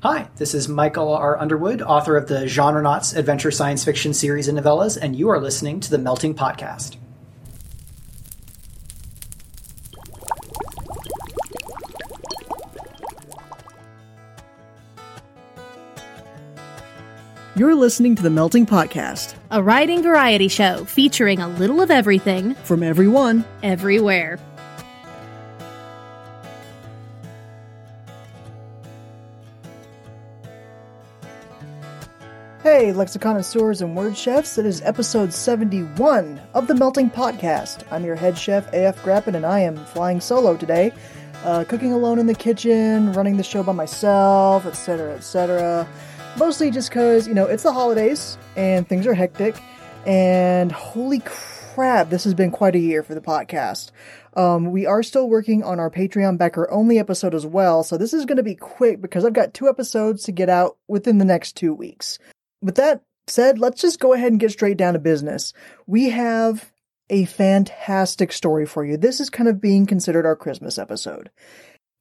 Hi, this is Michael R. Underwood, author of the Genrenauts adventure science fiction series and novellas, and you are listening to the Melting Potcast. You're listening to the Melting Potcast a writing variety show featuring a little of everything from everyone. everywhere. Hey, lexiconnoisseurs and word chefs, it is episode 71 of the Melting Potcast. I'm your head chef, AF Grappin, and I am flying solo today, uh, cooking alone in the kitchen, running the show by myself, etc., etc. Mostly just because, you know, it's the holidays and things are hectic, and holy crap, this has been quite a year for the podcast. Um, we are still working on our Patreon backer only episode as well, so this is going to be quick because I've got two episodes to get out within the next two weeks with that said, let's just go ahead and get straight down to business. We have a fantastic story for you. This is kind of being considered our Christmas episode.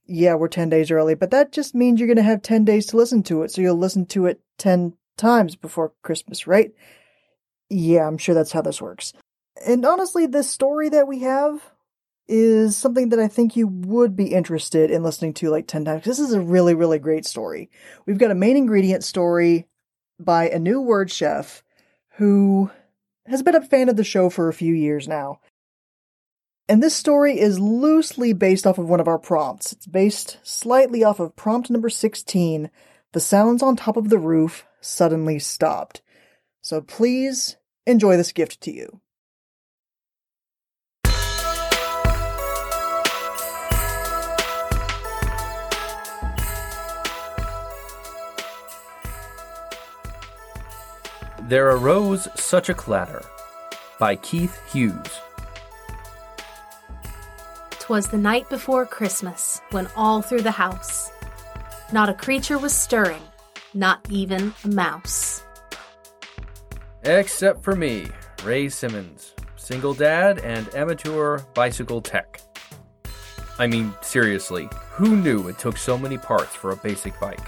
Yeah, we're 10 days early, but that just means you're going to have 10 days to listen to it, so you'll listen to it 10 times before Christmas, right? Yeah, I'm sure that's how this works. And honestly, this story that we have is something that I think you would be interested in listening to like 10 times. This is a really, really great story. We've got a main ingredient story by a new word chef who has been a fan of the show for a few years now. And this story is loosely based off of one of our prompts. It's based slightly off of prompt number 16 The sounds on top of the roof suddenly stopped. So please enjoy this gift to you. There Arose Such a Clatter by Keith Hughes. Twas the night before Christmas when all through the house not a creature was stirring, not even a mouse. Except for me, Ray Simmons, single dad and amateur bicycle tech. I mean, seriously, who knew it took so many parts for a basic bike?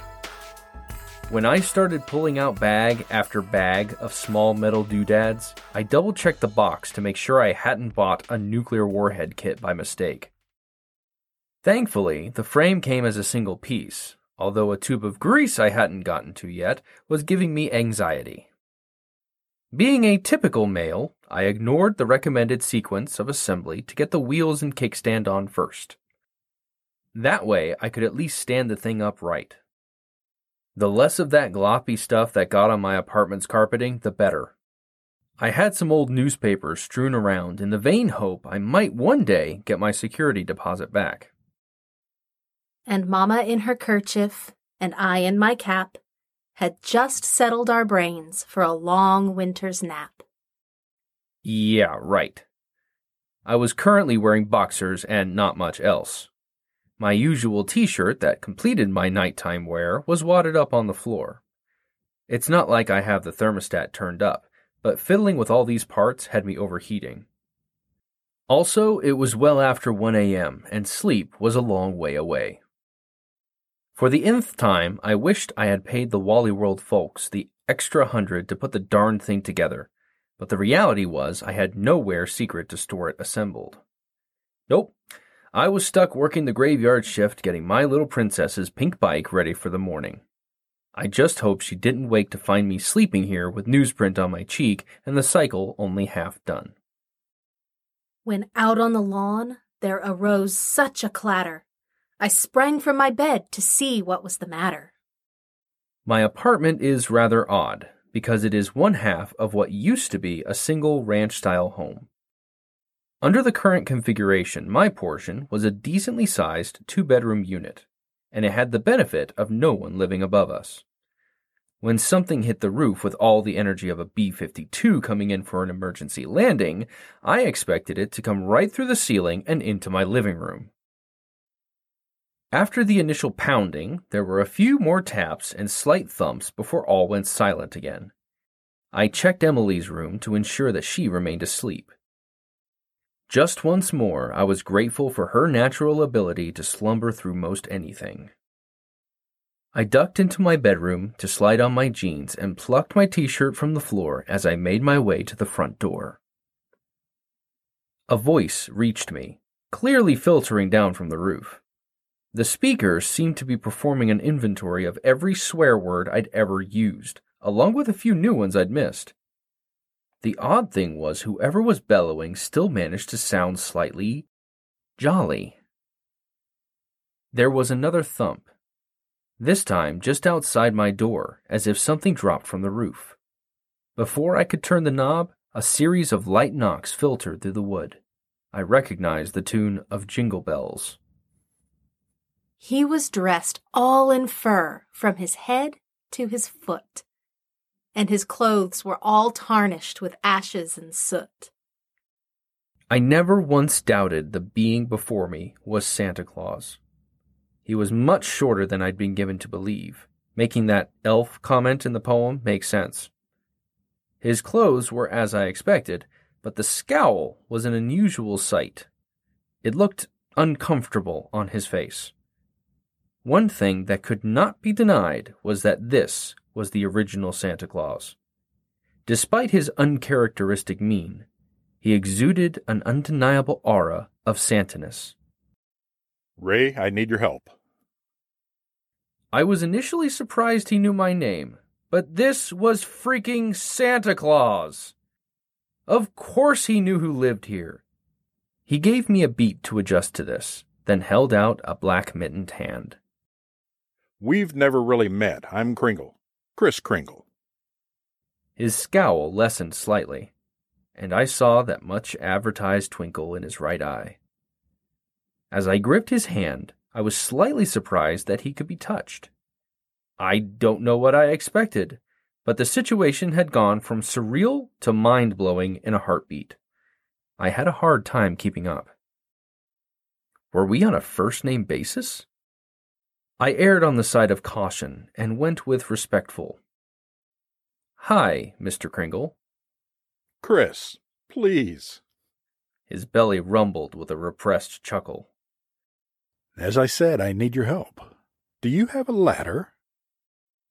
When I started pulling out bag after bag of small metal doodads, I double checked the box to make sure I hadn't bought a nuclear warhead kit by mistake. Thankfully, the frame came as a single piece, although a tube of grease I hadn't gotten to yet was giving me anxiety. Being a typical male, I ignored the recommended sequence of assembly to get the wheels and kickstand on first. That way, I could at least stand the thing upright. The less of that gloppy stuff that got on my apartment's carpeting, the better. I had some old newspapers strewn around in the vain hope I might one day get my security deposit back. And Mamma in her kerchief, and I in my cap, had just settled our brains for a long winter's nap. Yeah, right. I was currently wearing boxers and not much else. My usual t shirt that completed my nighttime wear was wadded up on the floor. It's not like I have the thermostat turned up, but fiddling with all these parts had me overheating. Also, it was well after 1 a.m., and sleep was a long way away. For the nth time, I wished I had paid the Wally World folks the extra hundred to put the darned thing together, but the reality was I had nowhere secret to store it assembled. Nope, I was stuck working the graveyard shift getting my little princess's pink bike ready for the morning. I just hoped she didn't wake to find me sleeping here with newsprint on my cheek and the cycle only half done. When out on the lawn there arose such a clatter, I sprang from my bed to see what was the matter. My apartment is rather odd because it is one half of what used to be a single ranch style home. Under the current configuration, my portion was a decently sized two bedroom unit, and it had the benefit of no one living above us. When something hit the roof with all the energy of a B 52 coming in for an emergency landing, I expected it to come right through the ceiling and into my living room. After the initial pounding, there were a few more taps and slight thumps before all went silent again. I checked Emily's room to ensure that she remained asleep. Just once more, I was grateful for her natural ability to slumber through most anything. I ducked into my bedroom to slide on my jeans and plucked my t shirt from the floor as I made my way to the front door. A voice reached me, clearly filtering down from the roof. The speakers seemed to be performing an inventory of every swear word I'd ever used, along with a few new ones I'd missed. The odd thing was, whoever was bellowing still managed to sound slightly jolly. There was another thump, this time just outside my door, as if something dropped from the roof. Before I could turn the knob, a series of light knocks filtered through the wood. I recognized the tune of Jingle Bells. He was dressed all in fur from his head to his foot, and his clothes were all tarnished with ashes and soot. I never once doubted the being before me was Santa Claus. He was much shorter than I'd been given to believe, making that elf comment in the poem make sense. His clothes were as I expected, but the scowl was an unusual sight. It looked uncomfortable on his face. One thing that could not be denied was that this was the original Santa Claus. Despite his uncharacteristic mien, he exuded an undeniable aura of Santaness. Ray, I need your help. I was initially surprised he knew my name, but this was freaking Santa Claus. Of course he knew who lived here. He gave me a beat to adjust to this, then held out a black mittened hand. We've never really met. I'm Kringle. Kris Kringle. His scowl lessened slightly, and I saw that much advertised twinkle in his right eye. As I gripped his hand, I was slightly surprised that he could be touched. I don't know what I expected, but the situation had gone from surreal to mind blowing in a heartbeat. I had a hard time keeping up. Were we on a first name basis? I erred on the side of caution and went with respectful. Hi, Mr. Kringle. Chris, please. His belly rumbled with a repressed chuckle. As I said, I need your help. Do you have a ladder?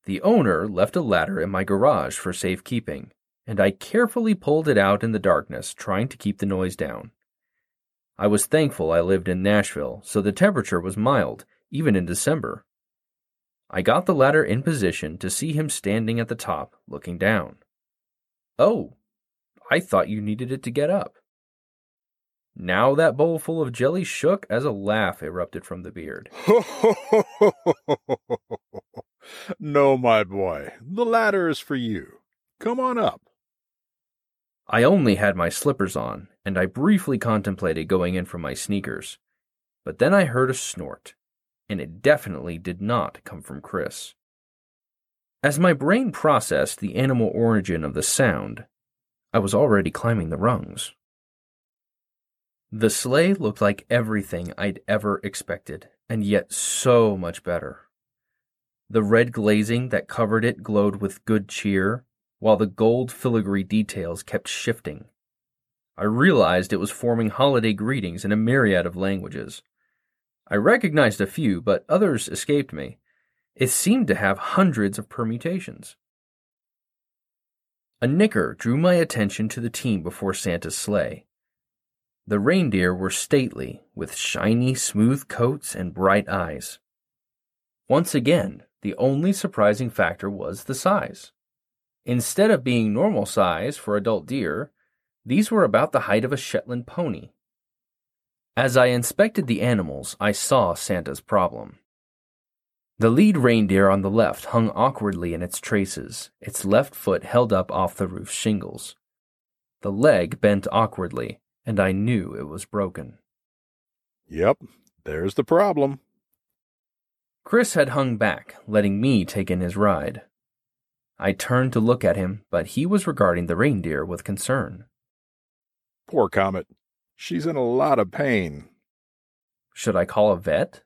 The owner left a ladder in my garage for safekeeping, and I carefully pulled it out in the darkness, trying to keep the noise down. I was thankful I lived in Nashville, so the temperature was mild, even in December. I got the ladder in position to see him standing at the top, looking down. Oh, I thought you needed it to get up. Now that bowl full of jelly shook as a laugh erupted from the beard. no, my boy, the ladder is for you. Come on up. I only had my slippers on, and I briefly contemplated going in for my sneakers. But then I heard a snort, and it definitely did not come from Chris. As my brain processed the animal origin of the sound, I was already climbing the rungs. The sleigh looked like everything I'd ever expected, and yet so much better. The red glazing that covered it glowed with good cheer, while the gold filigree details kept shifting. I realized it was forming holiday greetings in a myriad of languages. I recognized a few, but others escaped me. It seemed to have hundreds of permutations. A knicker drew my attention to the team before Santa's sleigh. The reindeer were stately, with shiny, smooth coats and bright eyes. Once again, the only surprising factor was the size. Instead of being normal size for adult deer, these were about the height of a Shetland pony. As I inspected the animals, I saw Santa's problem. The lead reindeer on the left hung awkwardly in its traces, its left foot held up off the roof shingles. The leg bent awkwardly, and I knew it was broken. Yep, there's the problem. Chris had hung back, letting me take in his ride. I turned to look at him, but he was regarding the reindeer with concern. Poor Comet. She's in a lot of pain. Should I call a vet?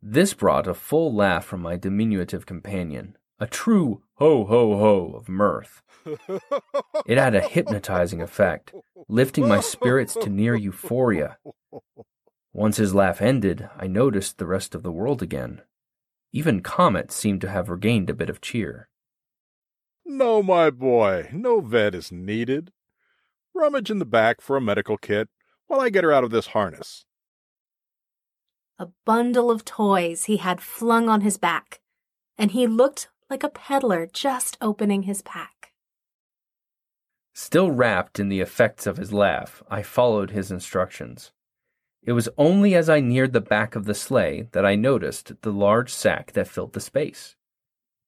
This brought a full laugh from my diminutive companion, a true ho ho ho of mirth. It had a hypnotizing effect, lifting my spirits to near euphoria. Once his laugh ended, I noticed the rest of the world again. Even Comet seemed to have regained a bit of cheer. No, my boy, no vet is needed. Rummage in the back for a medical kit while I get her out of this harness. A bundle of toys he had flung on his back, and he looked like a peddler just opening his pack. Still wrapped in the effects of his laugh, I followed his instructions. It was only as I neared the back of the sleigh that I noticed the large sack that filled the space.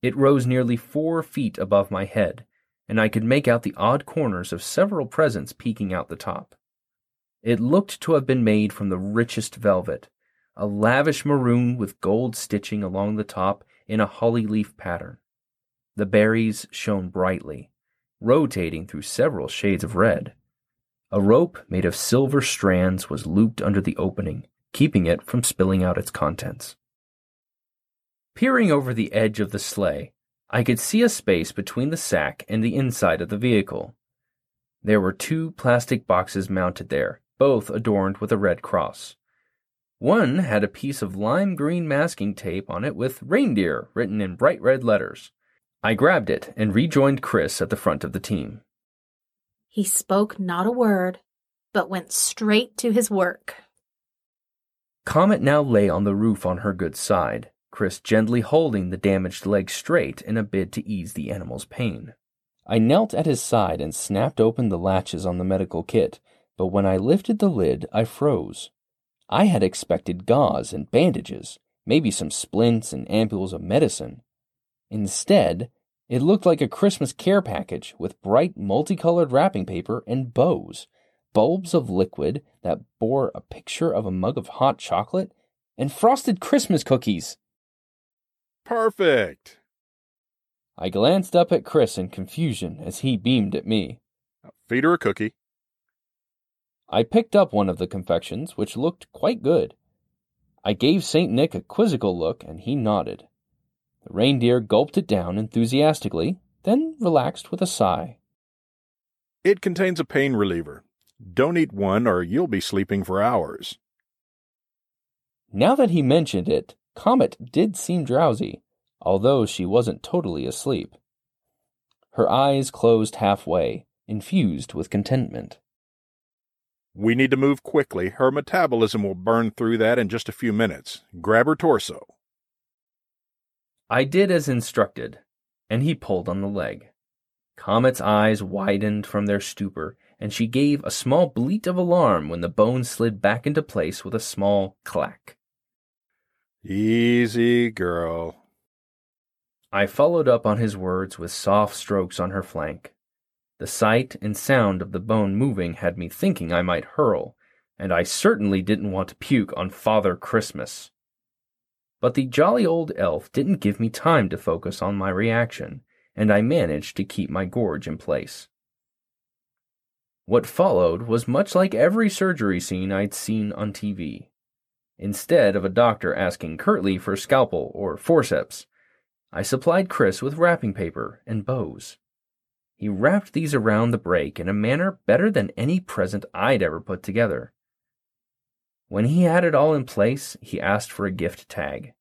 It rose nearly four feet above my head, and I could make out the odd corners of several presents peeking out the top. It looked to have been made from the richest velvet, a lavish maroon with gold stitching along the top in a holly leaf pattern. The berries shone brightly, rotating through several shades of red. A rope made of silver strands was looped under the opening, keeping it from spilling out its contents. Peering over the edge of the sleigh, I could see a space between the sack and the inside of the vehicle. There were two plastic boxes mounted there, both adorned with a red cross. One had a piece of lime green masking tape on it with reindeer written in bright red letters. I grabbed it and rejoined Chris at the front of the team. He spoke not a word, but went straight to his work. Comet now lay on the roof on her good side, Chris gently holding the damaged leg straight in a bid to ease the animal's pain. I knelt at his side and snapped open the latches on the medical kit, but when I lifted the lid, I froze. I had expected gauze and bandages, maybe some splints and ampules of medicine. Instead, it looked like a Christmas care package with bright multicolored wrapping paper and bows, bulbs of liquid that bore a picture of a mug of hot chocolate, and frosted Christmas cookies. Perfect. I glanced up at Chris in confusion as he beamed at me. Feed her a cookie. I picked up one of the confections, which looked quite good. I gave St. Nick a quizzical look, and he nodded. The reindeer gulped it down enthusiastically, then relaxed with a sigh. It contains a pain reliever. Don't eat one, or you'll be sleeping for hours. Now that he mentioned it, Comet did seem drowsy, although she wasn't totally asleep. Her eyes closed halfway, infused with contentment. We need to move quickly. Her metabolism will burn through that in just a few minutes. Grab her torso. I did as instructed, and he pulled on the leg. Comet's eyes widened from their stupor, and she gave a small bleat of alarm when the bone slid back into place with a small clack. Easy, girl. I followed up on his words with soft strokes on her flank. The sight and sound of the bone moving had me thinking I might hurl, and I certainly didn't want to puke on Father Christmas. But the jolly old elf didn't give me time to focus on my reaction, and I managed to keep my gorge in place. What followed was much like every surgery scene I'd seen on TV. Instead of a doctor asking curtly for scalpel or forceps, I supplied Chris with wrapping paper and bows. He wrapped these around the break in a manner better than any present I'd ever put together. When he had it all in place, he asked for a gift tag.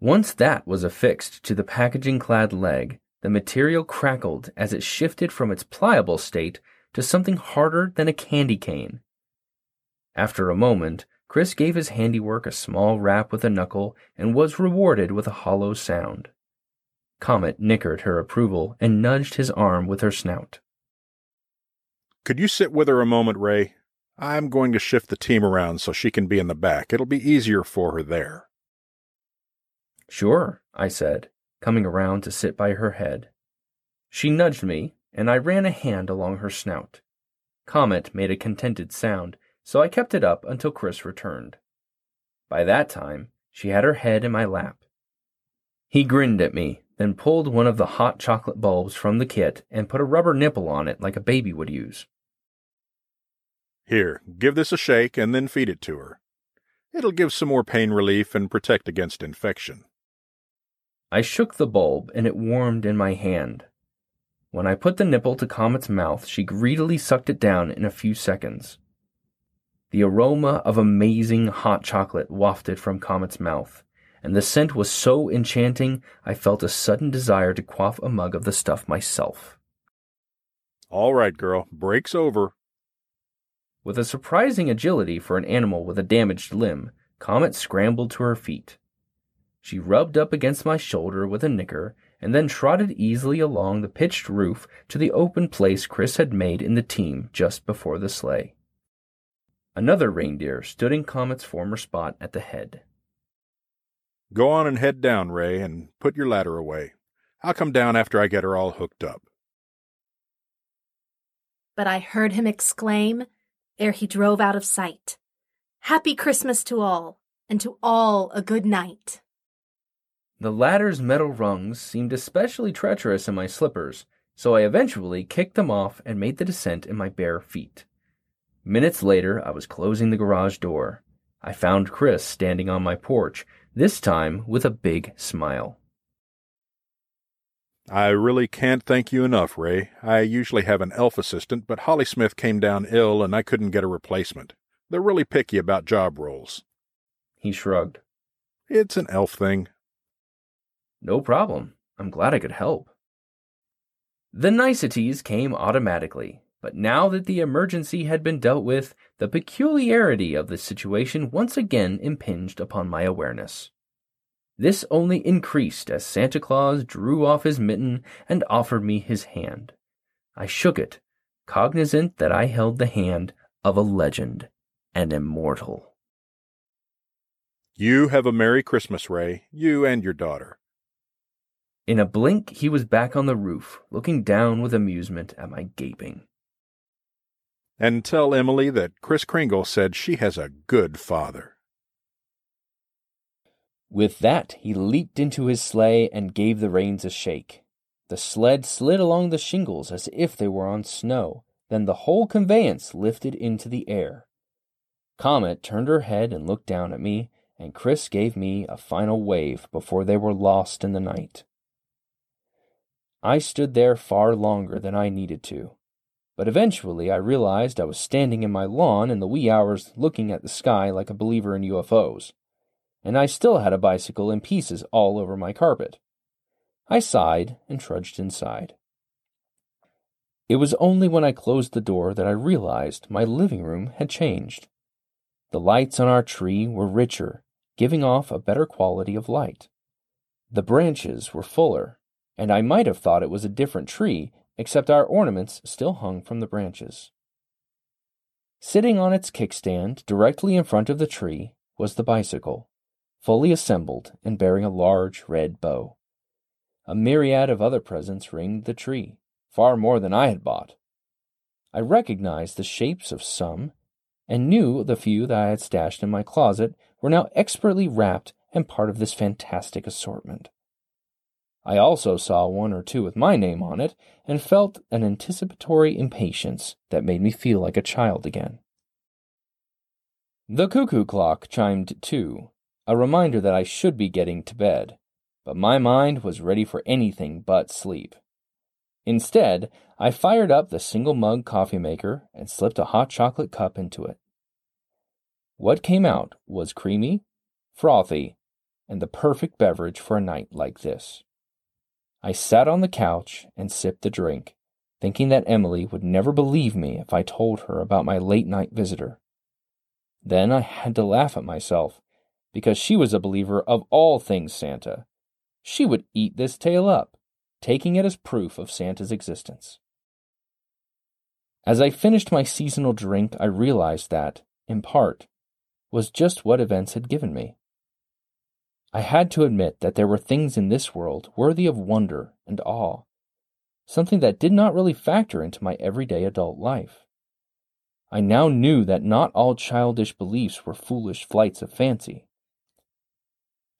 Once that was affixed to the packaging clad leg, the material crackled as it shifted from its pliable state to something harder than a candy cane. After a moment, Chris gave his handiwork a small rap with a knuckle and was rewarded with a hollow sound. Comet nickered her approval and nudged his arm with her snout. Could you sit with her a moment, Ray? I'm going to shift the team around so she can be in the back. It'll be easier for her there. Sure, I said, coming around to sit by her head. She nudged me, and I ran a hand along her snout. Comet made a contented sound, so I kept it up until Chris returned. By that time, she had her head in my lap. He grinned at me, then pulled one of the hot chocolate bulbs from the kit and put a rubber nipple on it like a baby would use. Here, give this a shake and then feed it to her. It'll give some more pain relief and protect against infection. I shook the bulb and it warmed in my hand. When I put the nipple to Comet's mouth, she greedily sucked it down in a few seconds. The aroma of amazing hot chocolate wafted from Comet's mouth, and the scent was so enchanting I felt a sudden desire to quaff a mug of the stuff myself. All right, girl, break's over. With a surprising agility for an animal with a damaged limb, Comet scrambled to her feet. She rubbed up against my shoulder with a nicker and then trotted easily along the pitched roof to the open place Chris had made in the team just before the sleigh. Another reindeer stood in Comet's former spot at the head. Go on and head down, Ray, and put your ladder away. I'll come down after I get her all hooked up. But I heard him exclaim ere he drove out of sight, Happy Christmas to all, and to all a good night. The ladder's metal rungs seemed especially treacherous in my slippers, so I eventually kicked them off and made the descent in my bare feet. Minutes later, I was closing the garage door. I found Chris standing on my porch, this time with a big smile. I really can't thank you enough, Ray. I usually have an elf assistant, but Holly Smith came down ill and I couldn't get a replacement. They're really picky about job roles. He shrugged. It's an elf thing. No problem. I'm glad I could help. The niceties came automatically, but now that the emergency had been dealt with, the peculiarity of the situation once again impinged upon my awareness. This only increased as Santa Claus drew off his mitten and offered me his hand. I shook it, cognizant that I held the hand of a legend and immortal. You have a Merry Christmas, Ray, you and your daughter. In a blink, he was back on the roof, looking down with amusement at my gaping. And tell Emily that Chris Kringle said she has a good father. With that, he leaped into his sleigh and gave the reins a shake. The sled slid along the shingles as if they were on snow. Then the whole conveyance lifted into the air. Comet turned her head and looked down at me, and Chris gave me a final wave before they were lost in the night. I stood there far longer than I needed to, but eventually I realized I was standing in my lawn in the wee hours looking at the sky like a believer in UFOs, and I still had a bicycle in pieces all over my carpet. I sighed and trudged inside. It was only when I closed the door that I realized my living room had changed. The lights on our tree were richer, giving off a better quality of light. The branches were fuller, and I might have thought it was a different tree, except our ornaments still hung from the branches. Sitting on its kickstand directly in front of the tree was the bicycle, fully assembled and bearing a large red bow. A myriad of other presents ringed the tree, far more than I had bought. I recognized the shapes of some and knew the few that I had stashed in my closet were now expertly wrapped and part of this fantastic assortment. I also saw one or two with my name on it and felt an anticipatory impatience that made me feel like a child again. The cuckoo clock chimed two, a reminder that I should be getting to bed, but my mind was ready for anything but sleep. Instead, I fired up the single mug coffee maker and slipped a hot chocolate cup into it. What came out was creamy, frothy, and the perfect beverage for a night like this. I sat on the couch and sipped the drink, thinking that Emily would never believe me if I told her about my late night visitor. Then I had to laugh at myself, because she was a believer of all things Santa. She would eat this tale up, taking it as proof of Santa's existence. As I finished my seasonal drink, I realized that, in part, was just what events had given me. I had to admit that there were things in this world worthy of wonder and awe, something that did not really factor into my everyday adult life. I now knew that not all childish beliefs were foolish flights of fancy.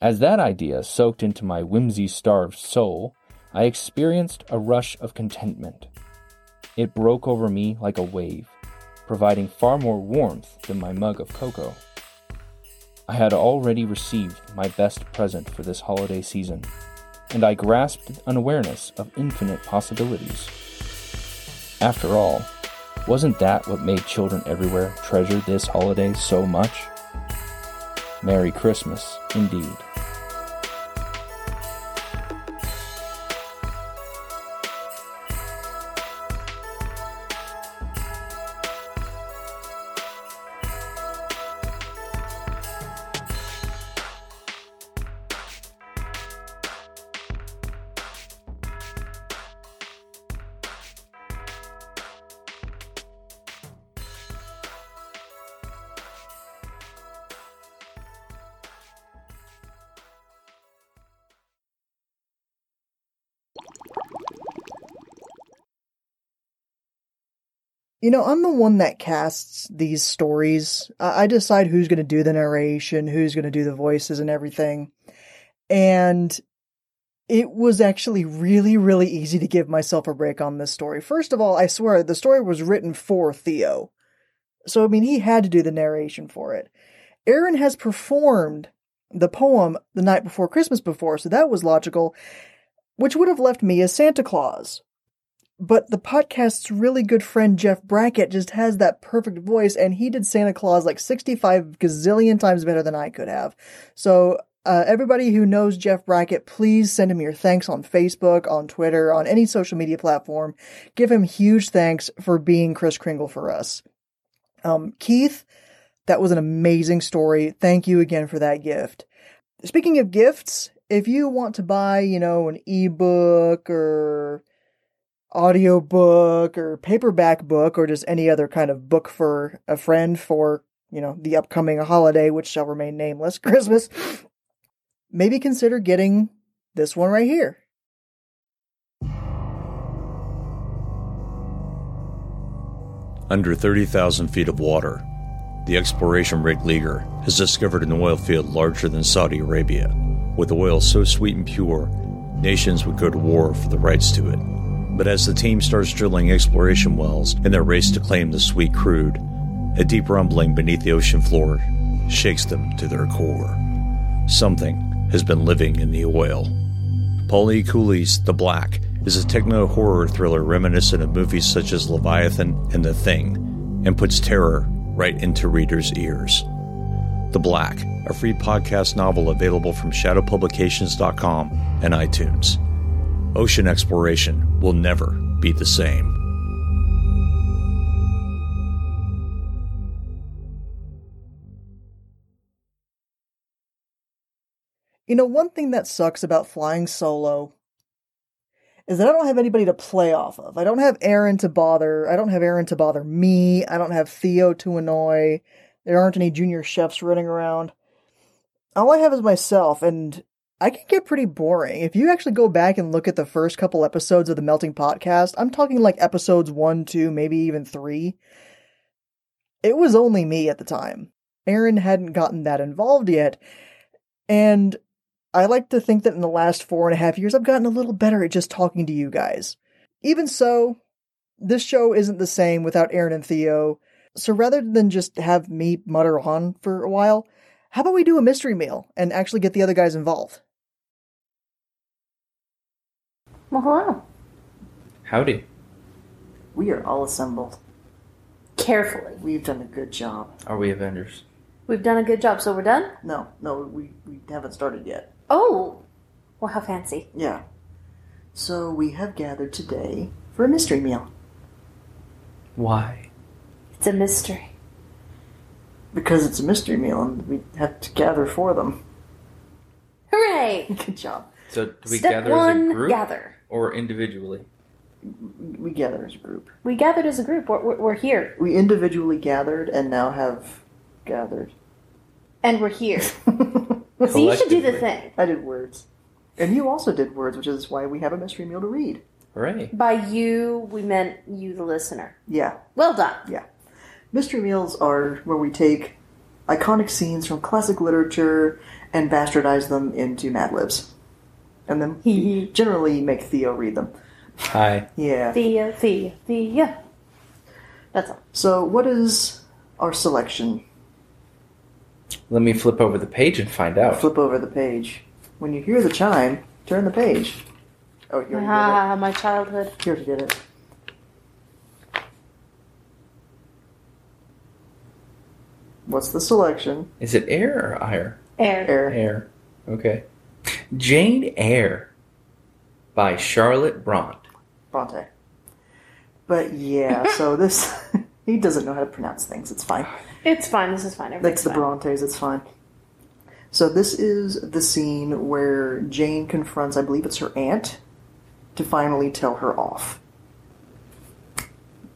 As that idea soaked into my whimsy starved soul, I experienced a rush of contentment. It broke over me like a wave, providing far more warmth than my mug of cocoa. I had already received my best present for this holiday season, and I grasped an awareness of infinite possibilities. After all, wasn't that what made children everywhere treasure this holiday so much? Merry Christmas, indeed. You know, I'm the one that casts these stories. I, decide who's going to do the narration, who's going to do the voices and everything. And it was actually really, really easy to give myself a break on this story. First of all, I swear the story was written for Theo. So, I mean, he had to do the narration for it. Aaron has performed the poem the night before Christmas before, so that was logical, which would have left me as Santa Claus. But the podcast's really good friend Jeff Brackett just has that perfect voice, and he did Santa Claus like 65 gazillion times better than I could have. So, uh, everybody who knows Jeff Brackett, please send him your thanks on Facebook, on Twitter, on any social media platform. Give him huge thanks for being Chris Kringle for us. Um, Keith, that was an amazing story. Thank you again for that gift. Speaking of gifts, if you want to buy, you know, an ebook or audiobook or paperback book or just any other kind of book for a friend for, you know, the upcoming holiday, which shall remain nameless, Christmas, maybe consider getting this one right here. Under 30,000 feet of water, the exploration rig Leaguer has discovered an oil field larger than Saudi Arabia. With oil so sweet and pure, nations would go to war for the rights to it. But as the team starts drilling exploration wells in their race to claim the sweet crude, a deep rumbling beneath the ocean floor shakes them to their core. Something has been living in the oil. Paul E. Cooley's The Black is a techno horror thriller reminiscent of movies such as Leviathan and The Thing, and puts terror right into readers' ears. The Black, a free podcast novel available from shadowpublications.com and iTunes. Ocean exploration will never be the same. You know, one thing that sucks about flying solo is that I don't have anybody to play off of. I don't have Aaron to bother. I don't have Aaron to bother me. I don't have Theo to annoy. There aren't any junior chefs running around. All I have is myself, and I can get pretty boring. If you actually go back and look at the first couple episodes of the Melting Potcast, I'm talking like episodes one, two, maybe even three. It was only me at the time. Aaron hadn't gotten that involved yet. And I like to think that in the last four and a half years, I've gotten a little better at just talking to you guys. Even so, this show isn't the same without Aaron and Theo. So rather than just have me mutter on for a while, how about we do a mystery meal and actually get the other guys involved? Well, hello. Howdy. We are all assembled. Carefully. We've done a good job. Are we Avengers? We've done a good job, so we're done? No, no, we, we haven't started yet. Oh! Well, how fancy. Yeah. So we have gathered today for a mystery meal. Why? It's a mystery. Because it's a mystery meal and we have to gather for them. Hooray! Good job. So do we Step gather one, as a group gather. Or individually? We gather as a group. We gathered as a group. We're, we're, we're here. We individually gathered and now have gathered. And we're here. so you should do the thing. I did words. And you also did words, which is why we have a mystery meal to read. Hooray. By you, we meant you, the listener. Yeah, Well done. yeah. Mystery meals are where we take iconic scenes from classic literature and bastardize them into Mad Libs. And then he generally make Theo read them. Hi. Yeah. Thea, Thea, Thea. That's all. So, what is our selection? Let me flip over the page and find out. Flip over the page. When you hear the chime, turn the page. Oh, you already Ah, my childhood. did it. You already did it. What's the selection? Is it air or ire? Air. Air. Air. Okay. Jane Eyre by Charlotte Bront. Bronte. But yeah, so this he doesn't know how to pronounce things. It's fine. It's fine. This is fine. That's Everything's the fine. Brontes. It's fine. So this is the scene where Jane confronts, I believe it's her aunt, to finally tell her off.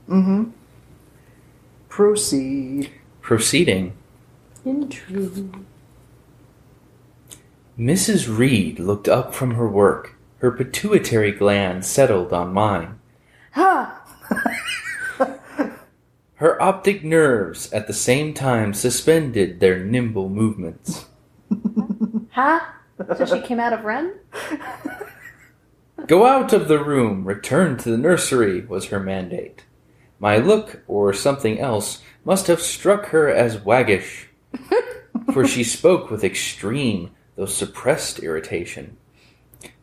Mm-hmm. Proceed. Proceeding. Intrigue. Mrs. Reed looked up from her work. Her pituitary gland settled on mine. Ha! Her optic nerves at the same time suspended their nimble movements. Huh? So she came out of Ren? Go out of the room, return to the nursery, was her mandate. My look, or something else, must have struck her as waggish, for she spoke with extreme, though suppressed irritation.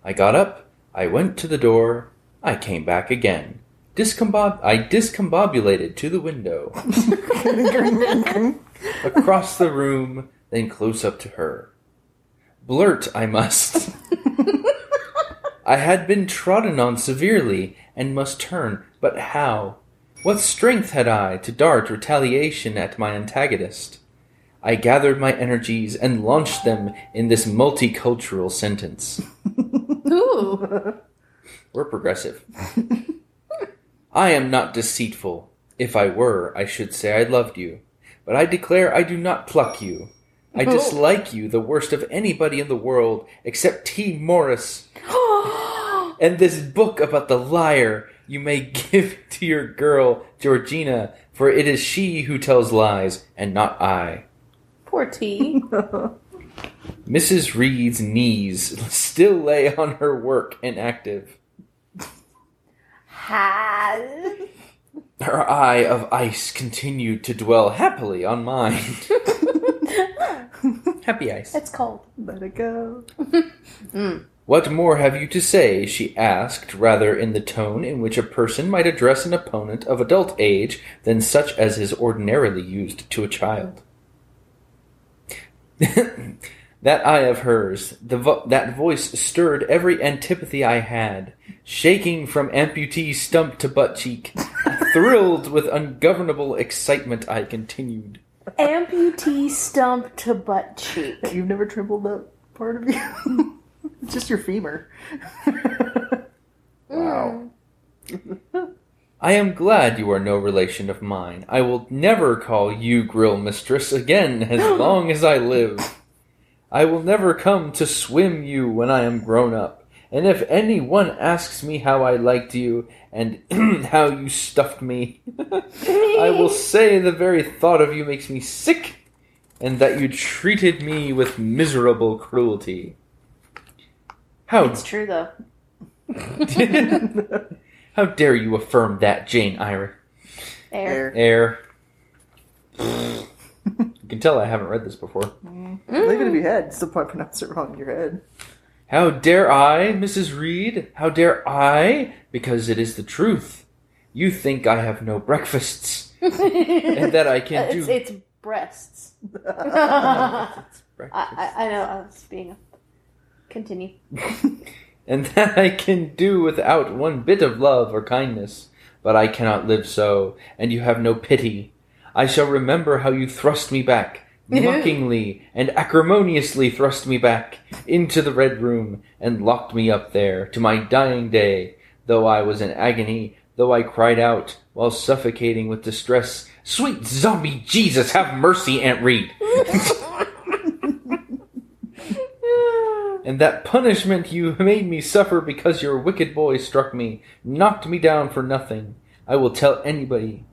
I got up, I went to the door, I came back again. Discombob- I discombobulated to the window, across the room, then close up to her. Blurt, I must. I had been trodden on severely, and must turn, but how? What strength had I to dart retaliation at my antagonist? I gathered my energies and launched them in this multicultural sentence. Ooh. We're progressive. I am not deceitful. If I were, I should say I loved you. But I declare I do not pluck you. I oh. dislike you the worst of anybody in the world except T. Morris. and this book about the liar you may give to your girl, Georgina, for it is she who tells lies, and not I. Poor T. Mrs. Reed's knees still lay on her work inactive. Has. Her eye of ice continued to dwell happily on mine. Happy ice. It's cold. Let it go. Mm. What more have you to say? she asked, rather in the tone in which a person might address an opponent of adult age than such as is ordinarily used to a child. That eye of hers, the vo- that voice stirred every antipathy I had. Shaking from amputee stump to butt cheek, thrilled with ungovernable excitement, I continued. Amputee stump to butt cheek. You've never trembled that part of you? it's just your femur. Wow. Mm. I am glad you are no relation of mine. I will never call you grill mistress again as long as I live. I will never come to swim you when I am grown up. And if any one asks me how I liked you and how you stuffed me, I will say the very thought of you makes me sick, and that you treated me with miserable cruelty. How It's true though. How dare you affirm that, Jane Eyre? Air. Air. you can tell I haven't read this before. Mm. Even if you had, still probably pronounce it wrong in your head. How dare I, Mrs. Reed? How dare I? Because it is the truth. You think I have no breakfasts, and that I can It's, do it's breasts. I, breakfast, I, I know. I was being a. Continue. And that I can do without one bit of love or kindness. But I cannot live so, and you have no pity. I shall remember how you thrust me back, mockingly and acrimoniously thrust me back into the red room and locked me up there to my dying day, though I was in agony, though I cried out while suffocating with distress, Sweet zombie Jesus, have mercy, Aunt Reed! and that punishment you made me suffer because your wicked boy struck me, knocked me down for nothing. I will tell anybody.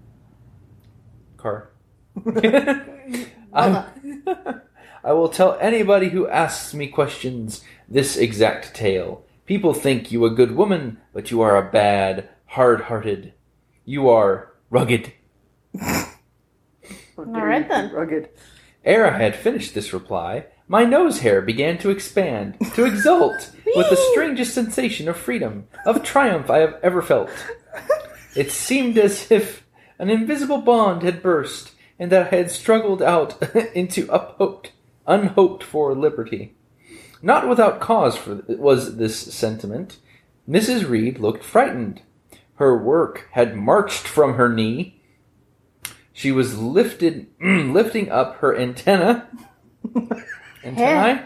Car. I, I will tell anybody who asks me questions this exact tale. People think you a good woman, but you are a bad, hard-hearted. You are rugged. All right then. Rugged. Ere I had finished this reply, my nose hair began to expand, to exult, with the strangest sensation of freedom, of triumph I have ever felt. It seemed as if an invisible bond had burst, and that I had struggled out into uphoped, unhoped for liberty. Not without cause for was this sentiment. Mrs. Reed looked frightened. Her work had marched from her knee. She was lifted, lifting up her antenna, antennae,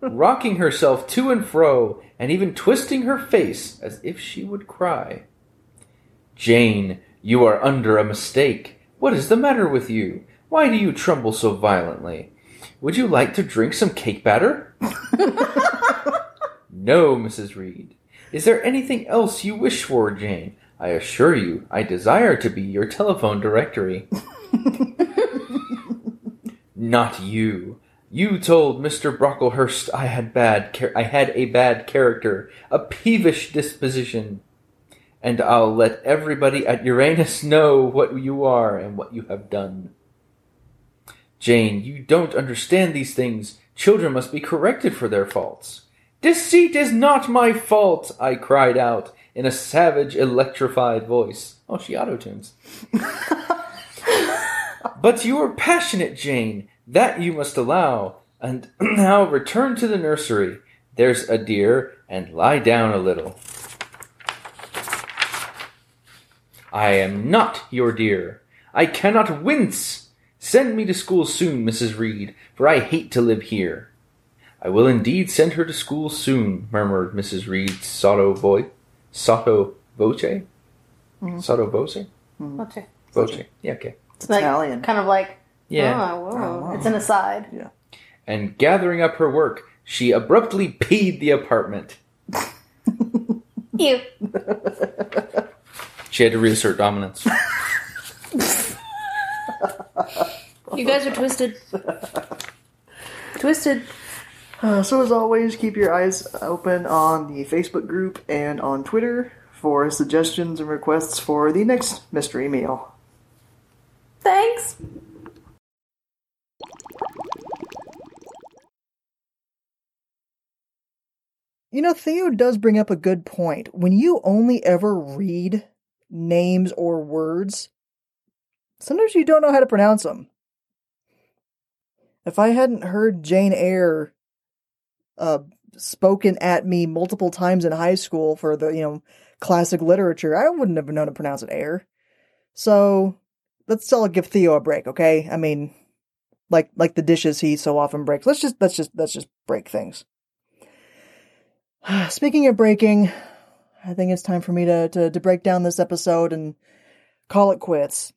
rocking herself to and fro, and even twisting her face as if she would cry. Jane, you are under a mistake. What is the matter with you? Why do you tremble so violently? Would you like to drink some cake batter? no, Mrs. Reed. Is there anything else you wish for, Jane? I assure you, I desire to be your telephone directory. Not you. You told Mr. Brocklehurst I had bad char- I had a bad character, a peevish disposition, and I'll let everybody at Uranus know what you are and what you have done. Jane, you don't understand these things. Children must be corrected for their faults. Deceit is not my fault, I cried out in a savage, electrified voice. Oh, she auto tunes. but you are passionate, Jane. That you must allow. And now return to the nursery. There's a dear, and lie down a little. I am not your dear. I cannot wince. Send me to school soon, Mrs. Reed, for I hate to live here. I will indeed send her to school soon, murmured Mrs. Reed's sotto voice. Sotto voce? Mm-hmm. Sotto voce? Mm-hmm. Okay. Voce. Yeah, okay. It's Like, Italian. Kind of like, Yeah. oh, whoa. Oh, wow. It's an aside. Yeah. And gathering up her work, she abruptly peed the apartment. Ew. She had to reassert dominance. You guys are twisted. twisted. Uh, so, as always, keep your eyes open on the Facebook group and on Twitter for suggestions and requests for the next mystery meal. Thanks. You know, Theo does bring up a good point. When you only ever read names or words, sometimes you don't know how to pronounce them. If I hadn't heard Jane Eyre uh, spoken at me multiple times in high school for the, you know, classic literature, I wouldn't have known to pronounce it Eyre. So, let's all give Theo a break, okay? I mean, like like the dishes he so often breaks. Let's just let's just let's just break things. Speaking of breaking, I think it's time for me to, to, to break down this episode and call it quits.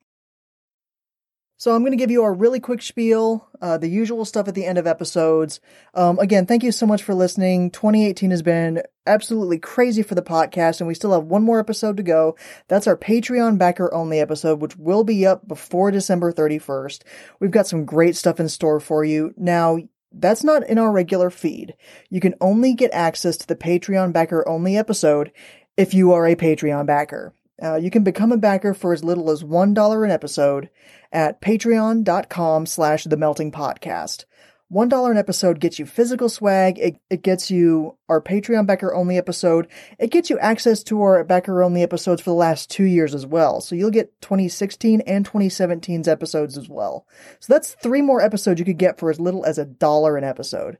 So I'm going to give you a really quick spiel, uh, the usual stuff at the end of episodes. Um, again, thank you so much for listening. 2018 has been absolutely crazy for the podcast, and we still have one more episode to go. That's our Patreon backer only episode, which will be up before December 31st. We've got some great stuff in store for you. Now, that's not in our regular feed. You can only get access to the Patreon backer only episode if you are a Patreon backer. Uh, you can become a backer for as little as $1 an episode at patreon.com slash the melting potcast. $1 an episode gets you physical swag. It, it gets you our Patreon backer only episode. It gets you access to our backer only episodes for the last two years as well. So you'll get 2016 and 2017's episodes as well. So that's three more episodes you could get for as little as a dollar an episode.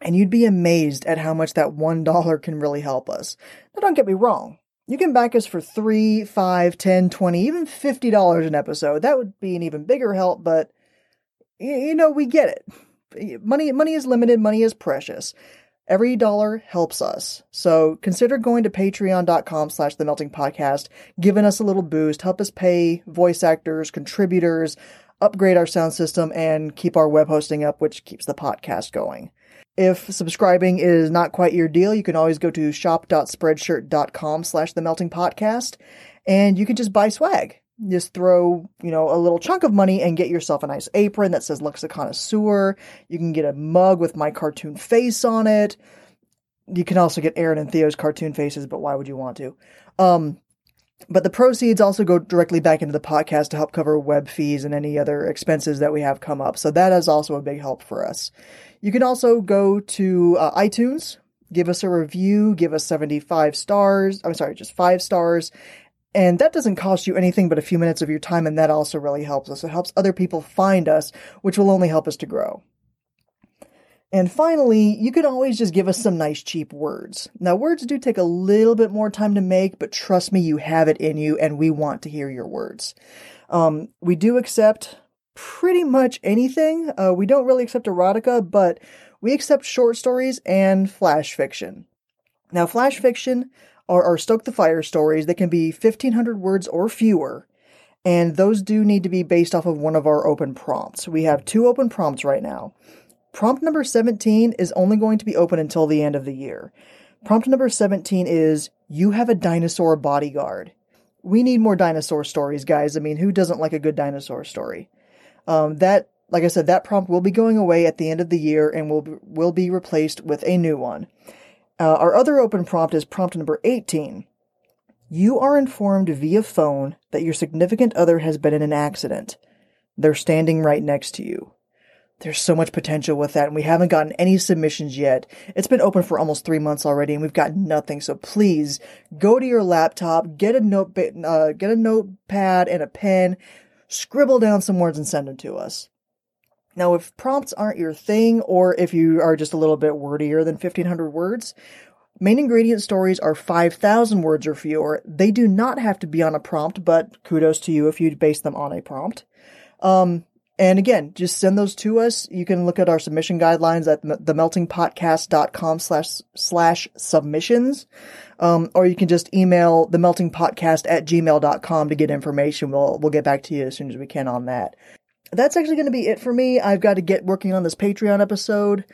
And you'd be amazed at how much that $1 can really help us. Now don't get me wrong. You can back us for three, five, ten, twenty, even fifty dollars an episode. That would be an even bigger help, but you know we get it. Money, money is limited. Money is precious. Every dollar helps us. So consider going to patreon.com slash the melting potcast, giving us a little boost, help us pay voice actors, contributors, upgrade our sound system, and keep our web hosting up, which keeps the podcast going. If subscribing is not quite your deal, you can always go to shop.spreadshirt.com slash the melting potcast and you can just buy swag. Just throw, you know, a little chunk of money and get yourself a nice apron that says Lux Connoisseur. You can get a mug with my cartoon face on it. You can also get Aaron and Theo's cartoon faces, but why would you want to? Um, but the proceeds also go directly back into the podcast to help cover web fees and any other expenses that we have come up. So that is also a big help for us. You can also go to uh, iTunes, give us a review, give us 75 stars. I'm sorry, just five stars. And that doesn't cost you anything but a few minutes of your time, and that also really helps us. It helps other people find us, which will only help us to grow. And finally, you can always just give us some nice cheap words. Now, words do take a little bit more time to make, but trust me, you have it in you, and we want to hear your words. Um, we do accept pretty much anything. Uh, we don't really accept erotica, but we accept short stories and flash fiction. Now, flash fiction are, are Stoke the Fire stories that can be 1500 words or fewer, and those do need to be based off of one of our open prompts. We have two open prompts right now. Prompt number 17 is only going to be open until the end of the year. Prompt number 17 is you have a dinosaur bodyguard. We need more dinosaur stories, guys. I mean, who doesn't like a good dinosaur story? Um, that, like I said, that prompt will be going away at the end of the year and will will be replaced with a new one. Uh, our other open prompt is prompt number 18. You are informed via phone that your significant other has been in an accident. They're standing right next to you. There's so much potential with that, and we haven't gotten any submissions yet. It's been open for almost three months already, and we've got nothing. So please go to your laptop, get a note, uh, get a notepad and a pen, scribble down some words, and send them to us. Now, if prompts aren't your thing, or if you are just a little bit wordier than 1500 words, main ingredient stories are 5000 words or fewer. They do not have to be on a prompt, but kudos to you if you base them on a prompt. Um, and again, just send those to us. You can look at our submission guidelines at themeltingpotcast.com slash slash submissions. Um, or you can just email themeltingpotcast at gmail.com to get information. We'll, we'll get back to you as soon as we can on that. That's actually going to be it for me. I've got to get working on this Patreon episode.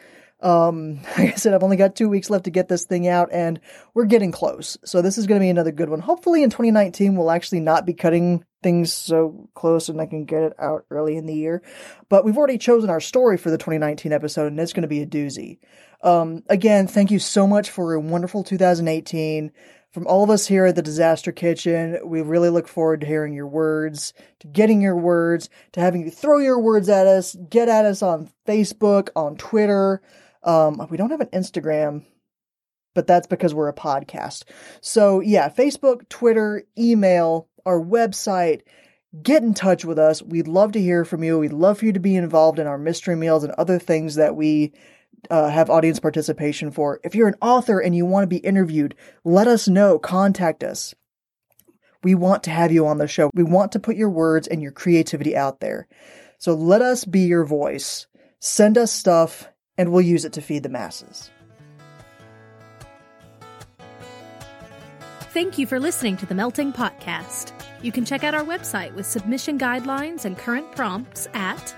Um, like I said, I've only got two weeks left to get this thing out and we're getting close. So this is going to be another good one. Hopefully in 2019, we'll actually not be cutting things so close and I can get it out early in the year. But we've already chosen our story for the 2019 episode and it's going to be a doozy. Um, again, thank you so much for a wonderful 2018. From all of us here at the Disaster Kitchen, we really look forward to hearing your words, to getting your words, to having you throw your words at us, get at us on Facebook, on Twitter. Um, we don't have an Instagram, but that's because we're a podcast. So yeah, Facebook, Twitter, email, our website. Get in touch with us. We'd love to hear from you. We'd love for you to be involved in our mystery meals and other things that we uh, have audience participation for. If you're an author and you want to be interviewed, let us know. Contact us. We want to have you on the show. We want to put your words and your creativity out there. So let us be your voice. Send us stuff and we'll use it to feed the masses. Thank you for listening to the Melting Potcast. You can check out our website with submission guidelines and current prompts at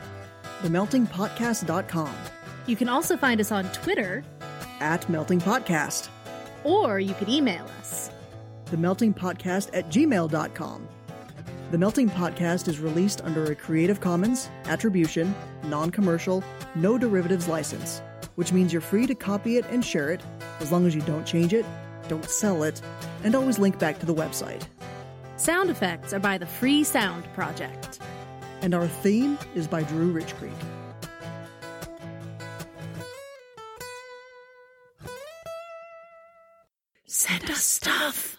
themeltingpotcast.com. You can also find us on Twitter at Melting Potcast. Or you could email us. The Melting Potcast at gmail.com. The Melting Potcast is released under a Creative Commons, Attribution, Non Commercial, No Derivatives license, which means you're free to copy it and share it as long as you don't change it, don't sell it, and always link back to the website. Sound effects are by the Free Sound Project. And our theme is by Drew Rich Creek. Send us stuff.